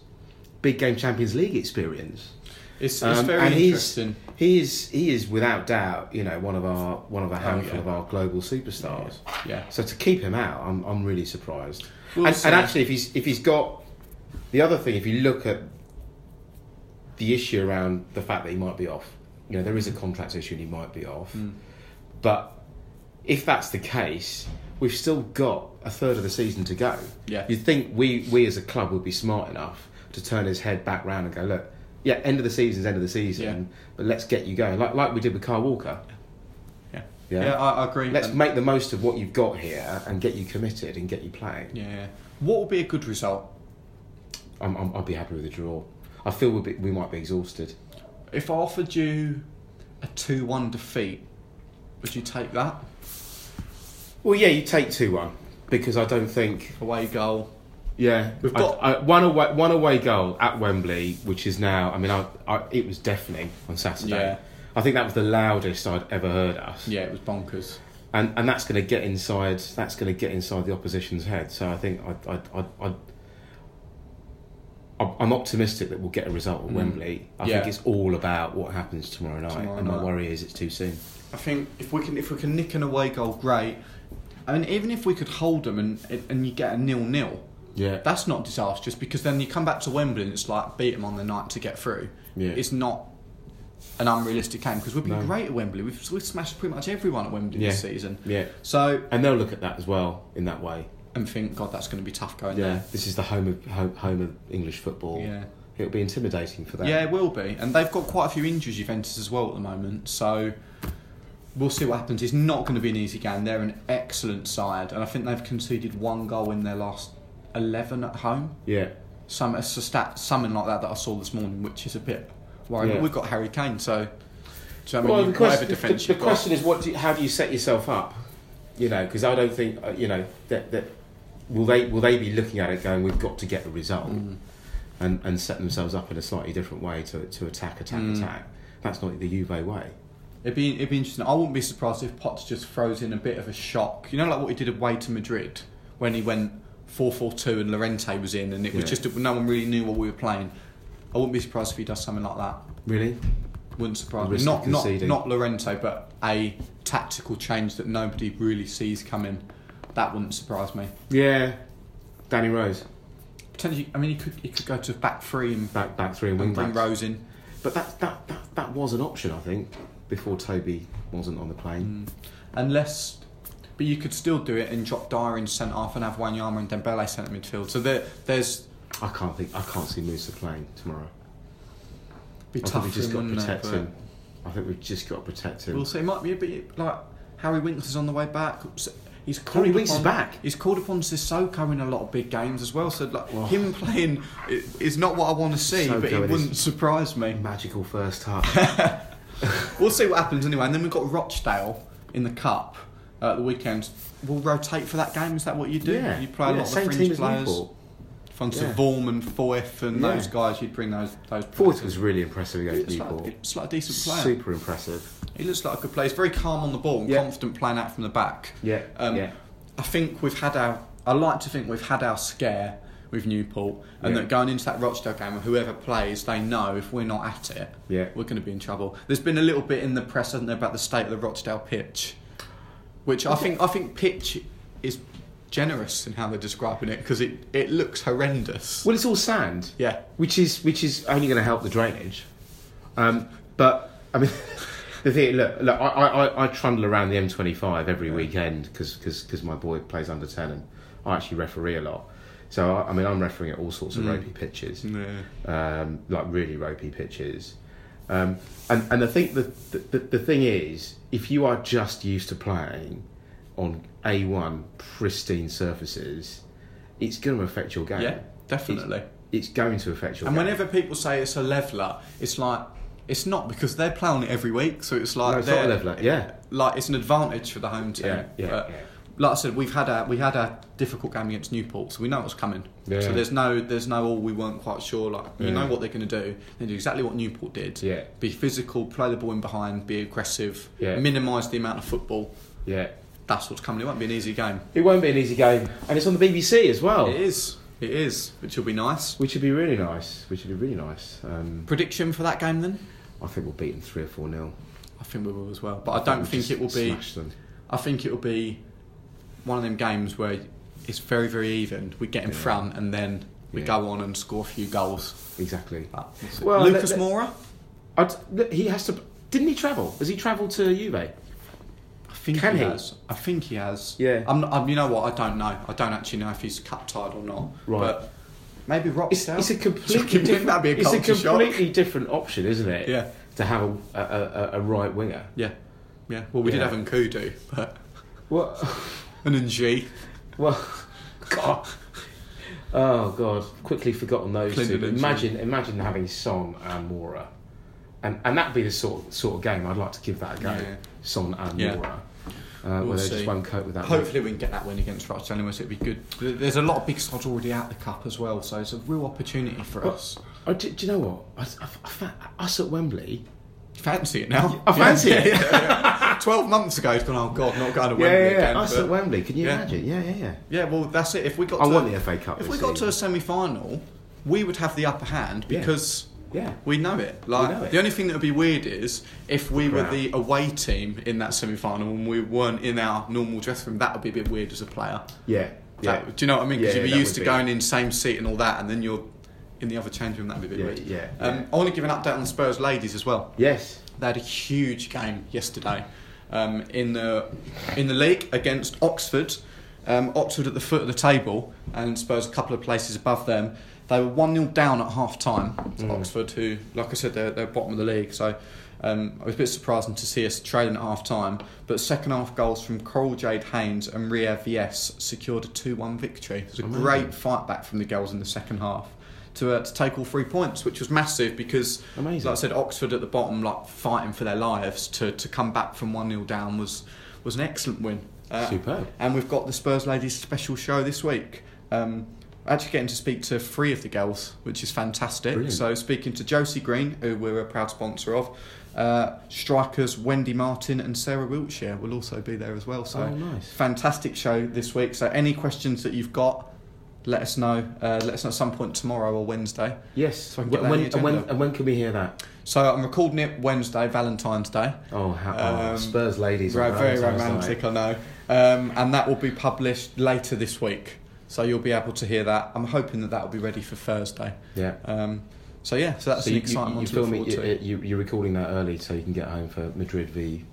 big game Champions League experience. It's, it's Um, very and he's- interesting. He is he is without doubt, you know, one of our one of a handful Oh, yeah. of our global superstars. Yeah. So to keep him out, I'm I'm really surprised. We'll and, and actually, if he's if he's got the other thing, if you look at the issue around the fact that he might be off, you know, there is a contract issue and he might be off. Mm. But if that's the case, we've still got a third of the season to go. Yeah. You'd think we we as a club would be smart enough to turn his head back round and go, look, yeah, end of the season's end of the season, Yeah. but let's get you going, like like we did with Kyle Walker. Yeah. Yeah. Yeah, I, I agree. Let's make the most of what you've got here and get you committed and get you playing. Yeah. What would be a good result? I'm, I'm, I'd be happy with a draw. I feel we'll be, we might be exhausted. If I offered you a 2 1 defeat, would you take that? Well, yeah, you take two one because I don't think. Away goal. Yeah, We've I- got- I, one away one away goal at Wembley, which is now. I mean, I, I, it was deafening on Saturday. Yeah. I think that was the loudest I'd ever heard us. Yeah, it was bonkers. and and that's going to get inside. That's going to get inside the opposition's head. So I think I I I. I'm- I'm optimistic that we'll get a result at Mm. Wembley. I Yeah. think it's all about what happens tomorrow night, Tomorrow and my worry is it's too soon. I think if we can if we can nick an away goal, great. I mean, even if we could hold them and and you get a nil nil, Yeah, that's not disastrous because then you come back to Wembley and it's like beat them on the night to get through. Yeah. It's not an unrealistic game because we've been No. great at Wembley. We've, we've smashed pretty much everyone at Wembley this season. yeah, So and they'll look at that as well in that way. And think, God, that's going to be tough going Yeah, this is the home of home, home of English football. Yeah. It'll be intimidating for them. Yeah, it will be. And they've got quite a few injuries, Juventus, as well at the moment. So we'll see what happens. It's not going to be an easy game. They're an excellent side. And I think they've conceded one goal in their last 11 at home. yeah, Some, a stat, something like that that I saw this morning, which is a bit worrying. Yeah. But we've got Harry Kane, so. so I mean, well, you- the, question, the, defence the question is, what do you, how do you set yourself up? You know, because I don't think uh, you know that, that will they will they be looking at it going, we've got to get a result, Mm. and and set themselves up in a slightly different way to to attack, attack, Mm. attack. That's not the Juve way. It'd be it'd be interesting. I wouldn't be surprised if Poch just throws in a bit of a shock. You know, like what he did away to Madrid when he went four four two and Llorente was in, and it was Yeah. just no one really knew what we were playing. I wouldn't be surprised if he does something like that. Really? Wouldn't surprise me. Not not not Llorente, but a tactical change that nobody really sees coming. That wouldn't surprise me. Yeah. Danny Rose, Potentially, I mean, he could he could go to back three and, back back three and wing and bring. Rose in. But that, that that that was an option, I think, before Toby wasn't on the plane. Mm. Unless, but you could still do it and drop Dier in centre half and have Wanyama and Dembele centre midfield. So there, there's I can't think. I can't see Mousa playing tomorrow. be I think tough we've just got to protect But him. I think we've just got to protect him. We'll see. It might be a bit like Harry Winks is on the way back. So He's called upon, back. He's called upon Sissoko in a lot of big games as well. So like him playing is not what I want to see, but it wouldn't surprise me. Magical first half. We'll see what happens anyway. And then we've got Rochdale in the cup uh, at the weekend. We'll rotate for that game. Is that what you do? yeah, You play a yeah, lot of the fringe players. Von Yeah. Vorm and Foyth and Yeah. those guys. You'd bring those those. Players was really impressive against like, Newport. looks like a decent player. Super impressive. He looks like a good player. He's very calm on the ball and Yeah. confident playing out from the back. Yeah, Um, yeah. I think we've had our. I like to think we've had our scare with Newport, and Yeah. that going into that Rochdale game, whoever plays, they know if we're not at it, Yeah. we're going to be in trouble. There's been a little bit in the press, hasn't there, about the state of the Rochdale pitch, which I think I think pitch is generous in how they're describing it because it, it looks horrendous. Well, it's all sand. Yeah, which is which is only going to help the drainage. Um, but I mean, the thing, look, look, I, I, I trundle around the M25 every weekend because my boy plays under ten and I actually referee a lot. So I, I mean, I'm refereeing at all sorts of Mm. ropey pitches, yeah. um, like really ropey pitches, Um, and and I think the, the the thing is, if you are just used to playing on A1 pristine surfaces, it's going to affect your game. Yeah, definitely. It's, it's going to affect your game. And game. whenever people say it's a leveler, it's like it's not because they're playing it every week. So it's like No, it's not a they're- leveller, yeah. like it's an advantage for the home team. Yeah, yeah, But yeah. Like I said, we've had a we had a difficult game against Newport, so we know what's coming. Yeah. So there's no there's no all we weren't quite sure. Like you Yeah. know what they're going to do. They do exactly what Newport did. Yeah. Be physical, play the ball in behind, be aggressive, Yeah. minimise the amount of football. yeah, That's what's coming. It won't be an easy game. it won't be an easy game, and it's on the BBC as well, It is. It is, which will be nice. which would be really nice. Which would be really nice. Um, Prediction for that game then? I think we'll beat them three or four nil. I think we will as well, but I don't think it will be. Them. I think it will be one of them games where it's very, very even. We get in Yeah. front and then we Yeah. go on and score a few goals. Exactly. We'll. Well, Lucas let- let- Moura? I'd, he has to. Didn't he travel? Has he travelled to Juve? I think Can he, he? has. I think he has. Yeah. I'm, not, I'm, you know what? I don't know. I don't actually know if he's cup tied or not. Right. But maybe It's, Rochdale. it's a Chuck him completely different. That'd be a it's a culture shock. completely different option, isn't it? Yeah. To have a, a, a, a right winger. Yeah. Yeah. Well, we did have Nkoudou, but What? and N'Jie. Well, God. Oh God! Quickly forgotten those Clinton two. and Imagine, imagine having Son and Moura, and and that'd be the sort sort of game I'd like to give that a go. Yeah. Son and Yeah. Moura, uh, We'll they just won't cope with that. Hopefully we can get that win against Rochdale so it'd be good. There's a lot of big sides already out the cup as well, so it's a real opportunity for Well, us. Oh, do, do you know what? I, I, I, us at Wembley. Fancy it now? I fancy Yeah, it. yeah, yeah. Twelve months ago, it's gone. Oh God, not going to Wembley yeah, yeah. again. Us at Wembley. Can you imagine? Yeah, yeah, yeah. yeah, well, that's it. If we got, I to, want the FA Cup. if we got to a semi-final, we would have the upper hand because yeah. we know it. Like know it. the only thing that would be weird is if we were the away team in that semi-final and we weren't in our normal dressing room. That would be a bit weird as a player. Yeah, yeah. Do you know what I mean? Because Yeah, you'd be used to be. going in same seat and all that, and then you're in the other change room. That'd be a bit Yeah, weird. yeah, Um, yeah. I want to give an update on the Spurs ladies as well. Yes. They had a huge game yesterday um, in the in the league against Oxford. Um, Oxford at the foot of the table, and Spurs a couple of places above them. They were one 0 down at half time. to Mm. Oxford, who, like I said, they're, they're bottom of the league. So um, it was a bit surprising to see us trailing at half time. But second half goals from Coral Jade Haynes and Ria Vies secured a two one victory. It was a Amazing. great fight back from the girls in the second half. To, uh, to take all three points, which was massive because, Amazing. like I said, Oxford at the bottom, like fighting for their lives, to, to come back from 1 0 down was, was an excellent win. Uh, Superb. And we've got the Spurs Ladies special show this week. Um, actually getting to speak to three of the girls, which is fantastic. Brilliant. So speaking to Josie Green, who we're a proud sponsor of, uh, strikers Wendy Martin and Sarah Wiltshire will also be there as well. So Oh, nice. fantastic show this week. So any questions that you've got, let us know. Uh, let us know at some point tomorrow or Wednesday. Yes. So when, that on when, the and, when, and when can we hear that? So I'm recording it Wednesday, Valentine's Day. Oh, how, oh Um, Spurs ladies. Right, very romantic, night. I know. Um, and that will be published later this week. So you'll be able to hear that. I'm hoping that that will be ready for Thursday. Yeah. Um, so yeah, so that's so an you, exciting you, one you to look forward it, to. you, you're recording that early so you can get home for Madrid v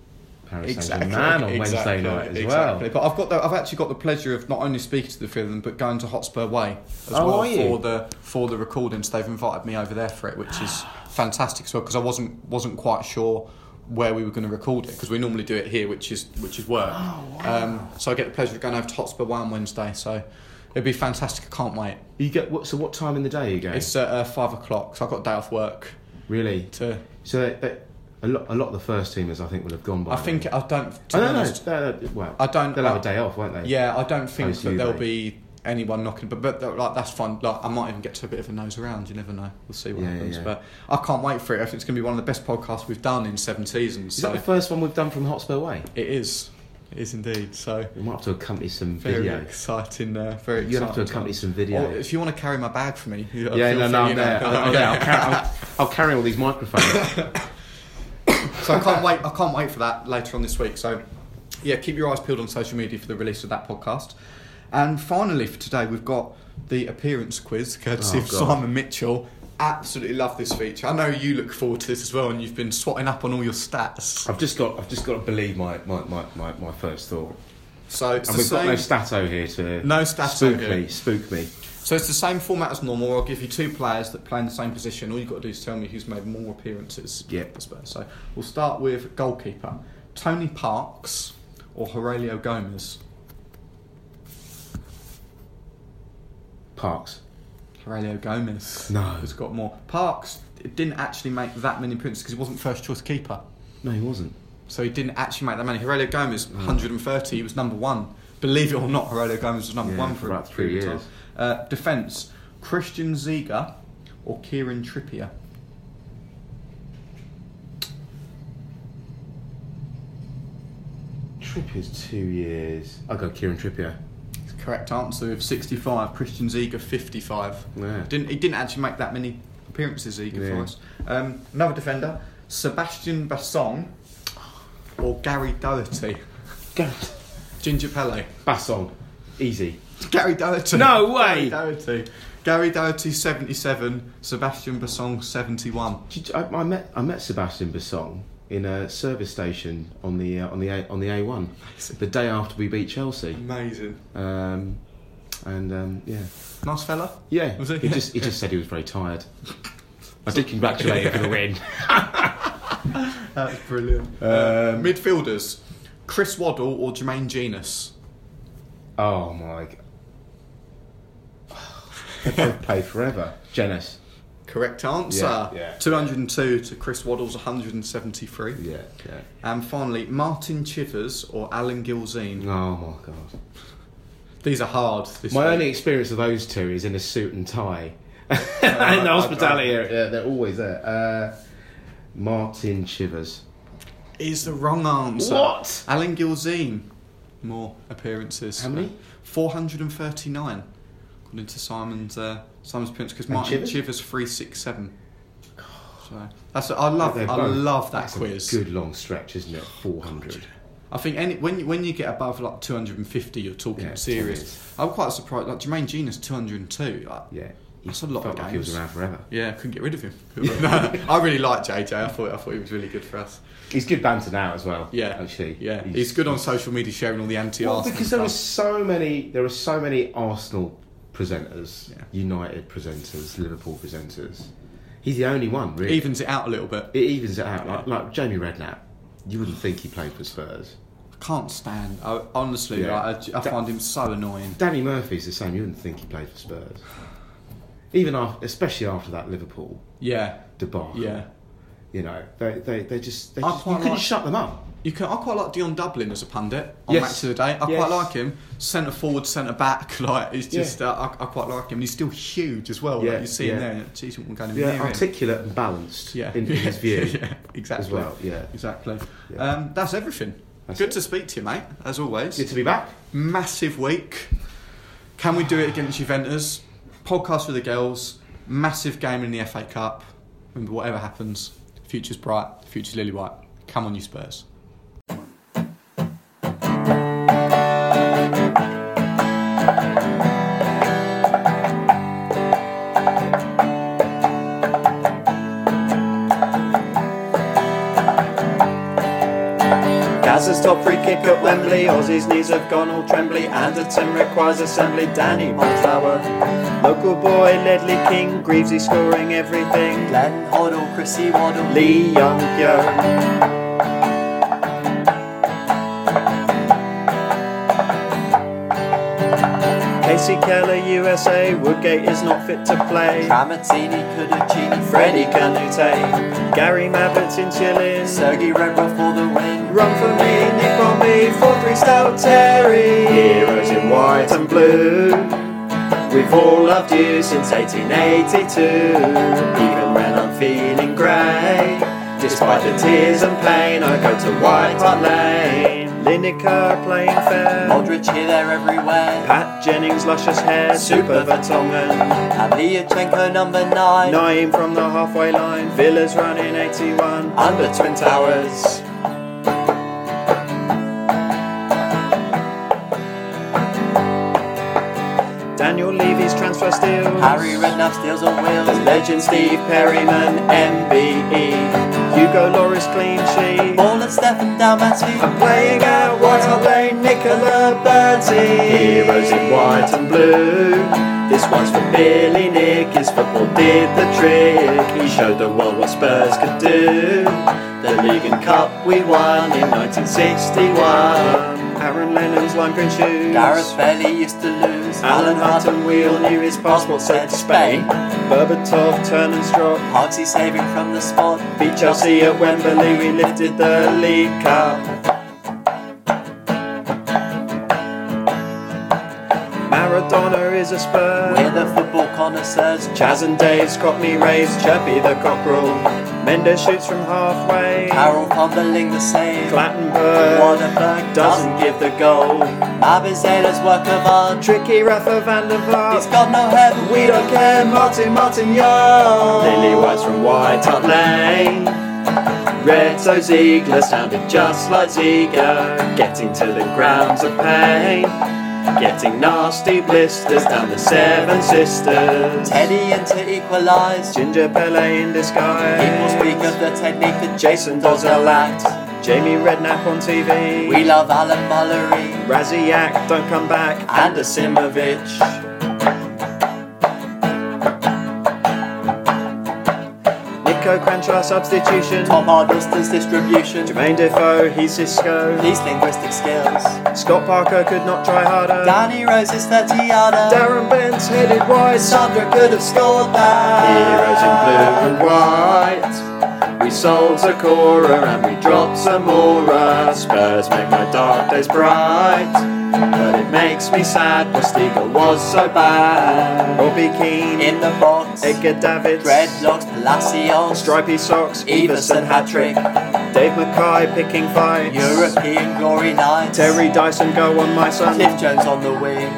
Paris Exactly, Saint-Germain on exactly, Wednesday night as exactly. well. But I've got the, I've actually got the pleasure of not only speaking to the three of them, but going to Hotspur Way as Oh, well are for the for the recordings. They've invited me over there for it, which is fantastic as well because I wasn't wasn't quite sure where we were going to record it because we normally do it here, which is which is work. Oh, um, so I get the pleasure of going over to Hotspur Way on Wednesday. So it'll be fantastic. I can't wait. You get what? So what time in the day are you going? It's at uh, five o'clock, so I've got a day off work really. to. So they, they, a lot, a lot of the first teamers I think will have gone by. I think then. I don't. I don't honest, know. They're- Well, I don't. they'll have a day off, won't they? Yeah, I don't think Post that there'll be anyone knocking, but but like that's fun. Like I might even get to a bit of a nose around. You never know. We'll see what Yeah, yeah, happens. yeah. But I can't wait for it. I think it's going to be one of the best podcasts we've done in seven seasons. Is So that the first one we've done from Hotspur Way? it is. It is indeed. So We might have to accompany some very video. exciting. Uh, very gonna have to accompany times. some video. Or if you want to carry my bag for me, yeah, no, no, I'm there. I'm, I'm there. I'll, carry, I'll, I'll carry all these microphones. so I can't wait. I can't wait for that later on this week. So yeah, keep your eyes peeled on social media for the release of that podcast. And finally, for today, we've got the appearance quiz, courtesy Oh, of God. Simon Mitchell. Absolutely love this feature. I know you look forward to this as well, and you've been swatting up on all your stats. I've just got, I've just got to believe my, my, my, my, my first thought. So it's And we've got no Stato here to No Stato spook here. me. Spook me. So it's the same format as normal. I'll give you two players that play in the same position. All you've got to do is tell me who's made more appearances. Spurs. So we'll start with goalkeeper: Tony Parks or Heurelho Gomes. Parks. Heurelho Gomes. No. has got more. Parks it didn't actually make that many appearances because he wasn't first choice keeper. No, he wasn't. So he didn't actually make that many. Heurelho Gomes, Mm. 130. He was number one. Believe it or not, Heurelho Gomes was number Yeah, one for for about three years. Uh, defence: Christian Ziege or Kieran Trippier. Trippier's two years. I'll go Kieran Trippier. Correct answer of 65. Christian Ziege 55. Yeah. Didn't he didn't actually make that many appearances Ziege Yeah. for us. Um, another defender: Sébastien Bassong or Gary Doherty. Gareth. Ginger Pele. Bassong. Easy. Gary Doherty. No way! Gary Doherty. Gary Doherty 77, Sébastien Bassong 71. Did you- I, I met I met Sébastien Bassong in a service station on the uh, on the A, on the A1 the day after we beat Chelsea. Amazing. Um, and um, yeah, Nice fella. yeah. Was he? He just he just said he was very tired. I did congratulate him for the win. That's brilliant. Uh, midfielders: Chris Waddle or Jermaine Jenas. Oh my! g- They both played forever. Jenas. Correct answer. Yeah, yeah. 202 to Chris Waddle's 173. Yeah, yeah. And finally, Martin Chivers or Alan Gilzean. Oh my god! These are hard. This My week. only experience of those two is in a suit and tie. in the hospitality area, they're always there. Uh, Martin Chivers. is the wrong answer. What? Alan Gilzean. More appearances. How many? 439. According to Simon's uh, Simon's appearance, because Martin Chivers? Chivers 367. So that's I love I love that quiz. good long stretch, isn't it? Four hundred. I think any, when you, when you get above like 250, you're talking Yeah, serious. I'm quite surprised. Like Jermaine Jenas 202. Like, Yeah, That's a lot felt of like he was around forever. Yeah, couldn't get rid of him. I really liked JJ. I thought I thought he was really good for us. He's good banter now as well. Yeah, actually. yeah, he's, good on social media sharing all the anti-Arsenal Well, because there are so many, there are so many Arsenal presenters, Yeah. United presenters, Liverpool presenters. He's the only one, really. Evens it out a little bit. it evens it out. Like, like Jamie Redknapp, you wouldn't think he played for Spurs. I can't stand. I, honestly, Yeah. like, I, I find him so annoying. Danny Murphy's the same. You wouldn't think he played for Spurs. Even after, especially after that Liverpool Yeah, debacle. yeah. You know, they they, they just they just, you quite couldn't like- shut them up. You can. I quite like Dion Dublin as a pundit on Yes. Match of the Day. I Yes. quite like him. Centre forward, centre back. Like he's Yeah. just. Uh, I, I quite like him. He's still huge as well. Yeah, like you see him there. Geez, Yeah, near him. articulate and balanced Yeah, in, in his view yeah, exactly. as well. Yeah, Exactly. Yeah. Um, that's everything. That's Good it. to speak to you, mate. As always. good to be back. Massive week. Can we do it against Juventus? Podcast with the girls. Massive game in the FA Cup. Remember, whatever happens, future's bright. Future's lily white. Come on, you Spurs. Gazza's top free kick at Wembley. Aussie's knees have gone all trembly. Anderton requires assembly. Danny Monflower. Local boy Ledley King. Greavesy scoring everything. Glenn Hoddle, Chrissy Waddle, Lee Young Pyo. Kasey Keller, USA. Woodgate is not fit to play. Tramatini, Kuducini, Freddie Kanouté. Gary Mabbutt in Chillin. Sergei Rebrov for the win. Run for me, Nick Bombay, 4-3 Stout Terry. Heroes in white and blue. We've all loved you since 1882. Even when I'm feeling grey. Despite the tears and pain, I go to White Hart Lane. Lineker playing fair. Aldrich here, there, everywhere. Pat Jennings, luscious hair. Super Vertonghen. And Liachenko, number nine. Nine from the halfway line. Villas running 81. Under Twin Towers. Daniel Levy's transfer steals. Harry Redknapp steals on The wheels. legend Steve Perryman, MBE. Hugo Lloris clean sheet. Ball and Stefan Dalmaty. Playing out White Hart Lane, Nick colour Bertie. Heroes in white and blue. This one's for Billy Nick. His football did the trick. He showed the world what Spurs could do. The League and Cup we won in 1961. Aaron Lennon's lime green shoes. Gareth Bale used to lose. Alan Hutton, we all knew his passport said Spain. Berbatov, Turn and Strop. Parksy saving from the spot. Beat Chelsea at Wembley, we lifted the League Cup. Maradona is a Spur. We're the football connoisseurs. Chas and Dave, Scott me raised, Chirpy the cockerel. Mendes shoots from halfway. Carroll fumbling the save. Clattenburg Waterberg doesn't give the goal. Mabizela's work of art. Tricky Rafa van der He's Vaart. got no head, but We don't care, Martin Martin Young. Lily White's from White Hart Lane. Reto Ziegler sounded just like Ziegler. Getting to the grounds of pain. Getting nasty blisters down the Seven Sisters. Teddy in to equalise. Ginger Pele in disguise. People speak of the technique that Jason does a lot. Jamie Redknapp on TV. We love Alan Mullery. Raziak, don't come back. And Asimovic. Niko Kranjčar substitution. Tom Huddlestone's distribution. Jermaine Defoe, he's Cisco. These linguistic skills. Scott Parker could not try harder. Danny Rose Rose's 30 yarder. Darren Bent's headed wide. Sandra could have scored that. Heroes in blue and white. We sold Zokora and we dropped Zamora. Spurs make my dark days bright. But it makes me sad, Postiga was so bad. Robbie Keane, In the box. Edgar Davids, Dreadlocks, Palacios. Stripy Socks, Everson hat trick. Dave Mackay picking fights. European glory nights. Terry Dyson, go on my son. Cliff Jones on the wing.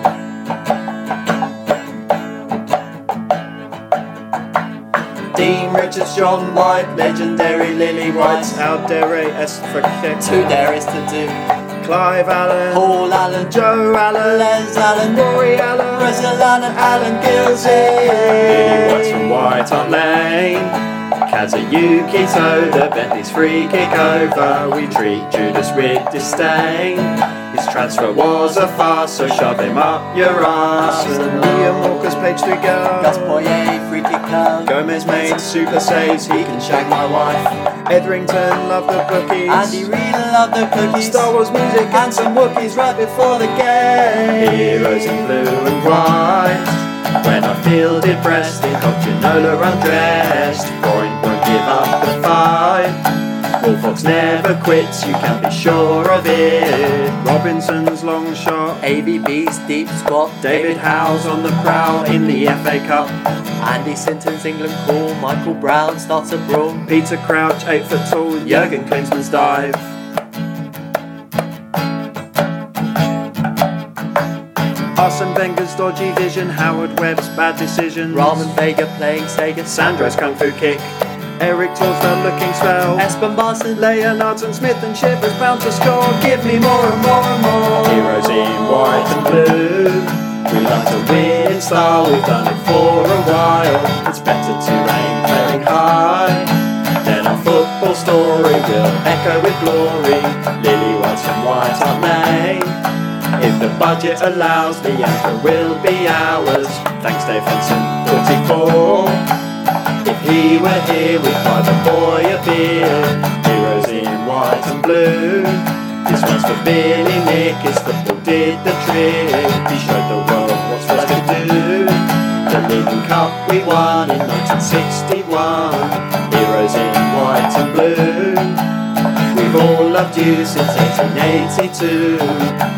Dean Richards, John White, legendary Lily Whites, Aldere Estrakek, Two there is to do. Clive Allen, Paul Allen. Joe Allen, Les Allen. Rory Allen, Brazil Allen. Alan Gilzean. Lily White's from White Hart Lane. Kazuyuki Toda, Bentley's free kick over. We treat Judas with disdain. His transfer was a farce, so shove him up your ass. And Liam Walker's page to go. Gus Poyet, free kick. Gomez made super saves, he can shag my wife. Etherington loved the bookies. Andy Reid loved the cookies. Star Wars music and some Wookiees right before the game. Heroes in blue and white. When I feel depressed, in Ginola undressed. Freund won't give up the fight. Wolfox never quits, you can be sure of it. Robinson's long shot. AVB's deep squat. David Howe's on the prowl in the FA Cup. Andy Sinton's England call. Michael Brown starts a brawl. Peter Crouch, 8 foot tall. Jurgen Klinsmann's dive. Arsene Wenger's dodgy vision, Howard Webb's bad decisions. Ramon Vega playing Sega. Sandro's kung fu kick. Erik Thorstvedt looking swell. Espen Baardsen. Leonards and Smith and Chivers bound to score. Give me more and more and more. Heroes in white and blue. We like to win in style, we've done it for a while. It's better to aim very high. Then our football story will echo with glory. Lily White's from White Hart Lane. If the budget allows, the anchor will be ours. Thanks, Dave Henson, 44. If he were here, we'd buy the boy a beer. Heroes in white and blue. This one's for Billy Nick, his football did the trick. He showed the world what's for to do. The League Cup we won in 1961. Heroes in white and blue. We've all loved you since 1882.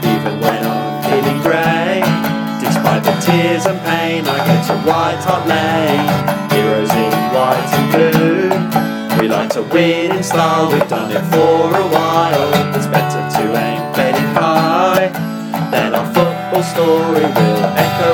Even when I'm feeling grey. Despite the tears and pain, I go to White Hart Lane. Heroes in white and blue. We like to win in style, we've done it for a while. It's better to aim very high. Then our football story will echo